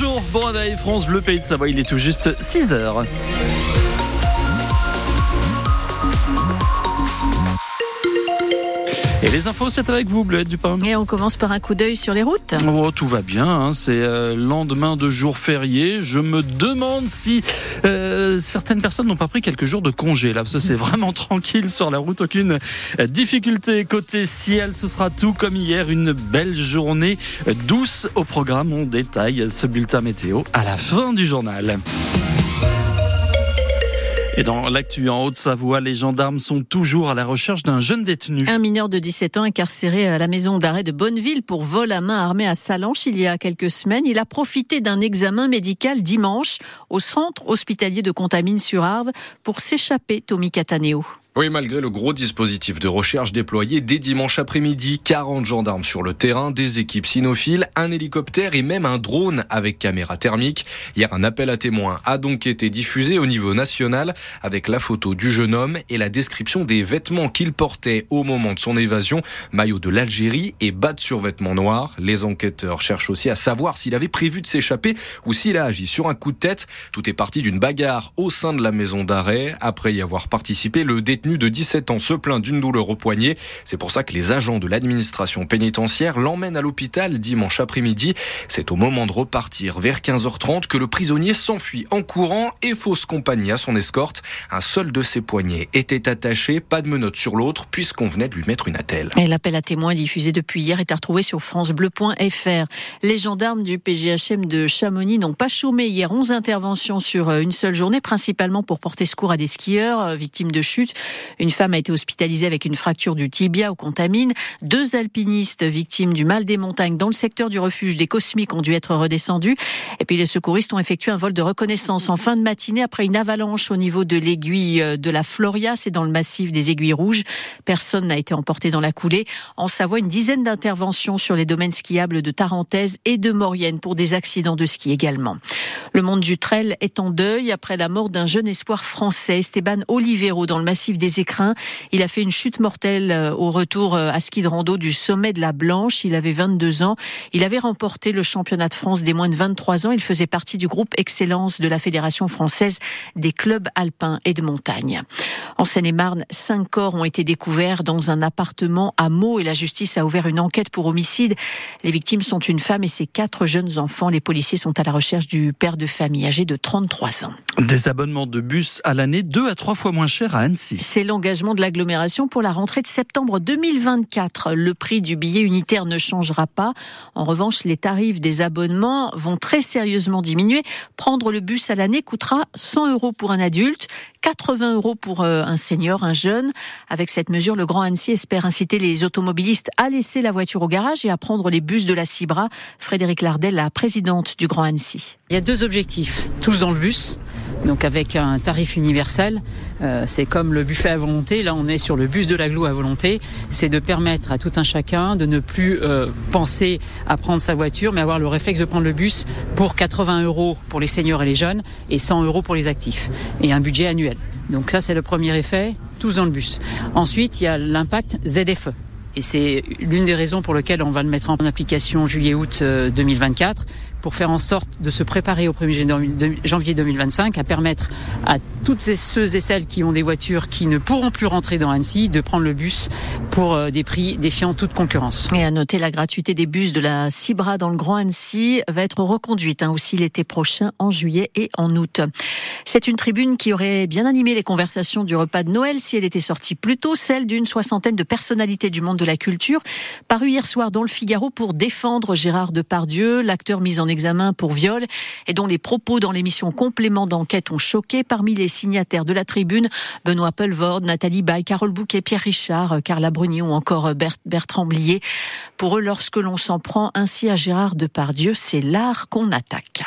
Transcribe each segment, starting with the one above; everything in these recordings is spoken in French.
Bonjour, bon réveil, France Bleu Pays de Savoie, il est tout juste 6 heures. Et les infos, c'est avec vous, Bleuette Dupin. Et on commence par un coup d'œil sur les routes. Oh, tout va bien, hein. c'est euh, lendemain de jour férié. Je me demande si euh, certaines personnes n'ont pas pris quelques jours de congé. Là, c'est vraiment tranquille sur la route, aucune difficulté. Côté ciel, ce sera tout comme hier, une belle journée douce au programme. On détaille ce bulletin météo à la fin du journal. Et dans l'actu en Haute-Savoie, les gendarmes sont toujours à la recherche d'un jeune détenu. Un mineur de 17 ans incarcéré à la maison d'arrêt de Bonneville pour vol à main armée à Salanches il y a quelques semaines. Il a profité d'un examen médical dimanche au centre hospitalier de Contamine-sur-Arve pour s'échapper, Tommy Cataneo. Oui, malgré le gros dispositif de recherche déployé dès dimanche après-midi, 40 gendarmes sur le terrain, des équipes cynophiles, un hélicoptère et même un drone avec caméra thermique. Hier, un appel à témoins a donc été diffusé au niveau national avec la photo du jeune homme et la description des vêtements qu'il portait au moment de son évasion, maillot de l'Algérie et bas de survêtement noir. Les enquêteurs cherchent aussi à savoir s'il avait prévu de s'échapper ou s'il a agi sur un coup de tête. Tout est parti d'une bagarre au sein de la maison d'arrêt. Après y avoir participé, le détenu de 17 ans se plaint d'une douleur au poignet. C'est pour ça que les agents de l'administration pénitentiaire l'emmènent à l'hôpital dimanche après-midi. C'est au moment de repartir vers 15h30 que le prisonnier s'enfuit en courant et fausse compagnie à son escorte. Un seul de ses poignets était attaché, pas de menottes sur l'autre, puisqu'on venait de lui mettre une attelle. Et l'appel à témoins diffusé depuis hier est à retrouver sur francebleu.fr. Les gendarmes du PGHM de Chamonix n'ont pas chômé hier 11 interventions sur une seule journée, principalement pour porter secours à des skieurs euh, victimes de chutes. Une femme a été hospitalisée avec une fracture du tibia au contamine. Deux alpinistes victimes du mal des montagnes dans le secteur du refuge des Cosmiques ont dû être redescendus. Et puis les secouristes ont effectué un vol de reconnaissance en fin de matinée après une avalanche au niveau de l'aiguille de la Floria. C'est dans le massif des aiguilles rouges. Personne n'a été emporté dans la coulée. En Savoie, une dizaine d'interventions sur les domaines skiables de Tarentaise et de Maurienne pour des accidents de ski également. Le monde du trail est en deuil après la mort d'un jeune espoir français, Esteban Olivero, dans le massif des Écrins. Il a fait une chute mortelle euh, au retour euh, à ski de rando du sommet de la Blanche. Il avait 22 ans. Il avait remporté le championnat de France des moins de 23 ans. Il faisait partie du groupe Excellence de la Fédération française des clubs alpins et de montagne. En Seine-et-Marne, cinq corps ont été découverts dans un appartement à Meaux et la justice a ouvert une enquête pour homicide. Les victimes sont une femme et ses quatre jeunes enfants. Les policiers sont à la recherche du père de famille âgé de 33 ans. Des abonnements de bus à l'année, deux à trois fois moins cher à Annecy. C'est l'engagement de l'agglomération pour la rentrée de septembre 2024. Le prix du billet unitaire ne changera pas. En revanche, les tarifs des abonnements vont très sérieusement diminuer. Prendre le bus à l'année coûtera 100 euros pour un adulte, 80 euros pour euh, un senior, un jeune. Avec cette mesure, le Grand Annecy espère inciter les automobilistes à laisser la voiture au garage et à prendre les bus de la Cibra. Frédéric Lardel, la présidente du Grand Annecy. Il y a deux objectifs. Tous dans le bus donc avec un tarif universel. Euh, c'est comme le buffet à volonté. Là, on est sur le bus de la glou à volonté. C'est de permettre à tout un chacun de ne plus euh, penser à prendre sa voiture, mais avoir le réflexe de prendre le bus pour 80 euros pour les seniors et les jeunes et 100 euros pour les actifs et un budget annuel. Donc ça, c'est le premier effet. Tous dans le bus. Ensuite, il y a l'impact ZFE. Et c'est l'une des raisons pour lesquelles on va le mettre en application juillet-août 2024 pour faire en sorte de se préparer au 1er janvier 2025 à permettre à toutes ceux et celles qui ont des voitures qui ne pourront plus rentrer dans Annecy de prendre le bus pour euh, des prix défiant toute concurrence. Et à noter la gratuité des bus de la Cibra dans le Grand Annecy va être reconduite hein, aussi l'été prochain en juillet et en août. C'est une tribune qui aurait bien animé les conversations du repas de Noël si elle était sortie plus tôt, celle d'une soixantaine de personnalités du monde de la culture, paru hier soir dans le Figaro pour défendre Gérard Depardieu, l'acteur mis en examen pour viol et dont les propos dans l'émission Complément d'enquête ont choqué. Parmi les signataires de la tribune, Benoît Pelvord, Nathalie Baye, Carole Bouquet, Pierre Richard, Carla Brunion ou encore Bertrand Blier. Pour eux, lorsque l'on s'en prend ainsi à Gérard Depardieu, c'est l'art qu'on attaque.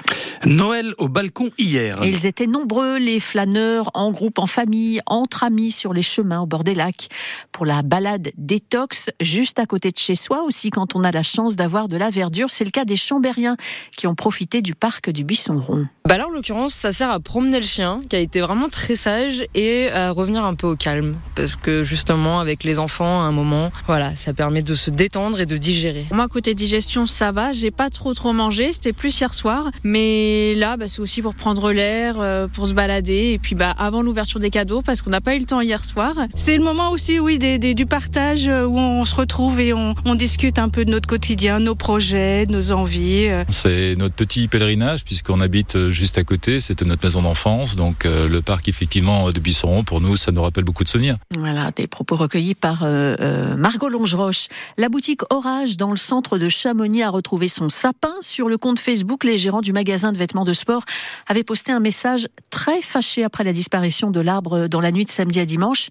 Noël au balcon hier. ils étaient nombreux, les flâneurs, en groupe, en famille, entre amis, sur les chemins au bord des lacs. Pour la balade détox, juste à côté de chez soi aussi, quand on a la chance d'avoir de la verdure. C'est le cas des Chambériens qui ont profité du parc du Buisson Rond. Bah là, en l'occurrence, ça sert à promener le chien, qui a été vraiment très sage, et à revenir un peu au calme. Parce que justement, avec les enfants, à un moment, voilà, ça permet de se détendre et de digérer. Moi, côté digestion, ça va. J'ai pas trop trop mangé. C'était plus hier soir. Mais et là, bah, c'est aussi pour prendre l'air, euh, pour se balader. Et puis bah, avant l'ouverture des cadeaux, parce qu'on n'a pas eu le temps hier soir. C'est le moment aussi, oui, des, des, du partage euh, où on se retrouve et on, on, discute un peu de notre quotidien, nos projets, nos envies. Euh. C'est notre petit pèlerinage puisqu'on habite juste à côté. C'était notre maison d'enfance. Donc le parc, effectivement, de Bisseron, pour nous, ça nous rappelle beaucoup de souvenirs. Voilà, des propos recueillis par euh, Margot Longeroche. La boutique Orage dans le centre de Chamonix a retrouvé son sapin. Sur le compte Facebook, les gérants du magasin de vêtements de sport, avait posté un message très fâché après la disparition de l'arbre dans la nuit de samedi à dimanche.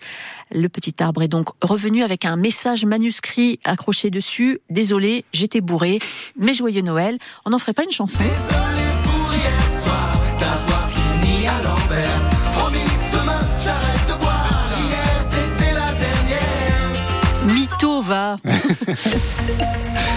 Le petit arbre est donc revenu avec un message manuscrit accroché dessus. Désolé, j'étais bourré, mais joyeux Noël. On n'en ferait pas une chanson Mytho va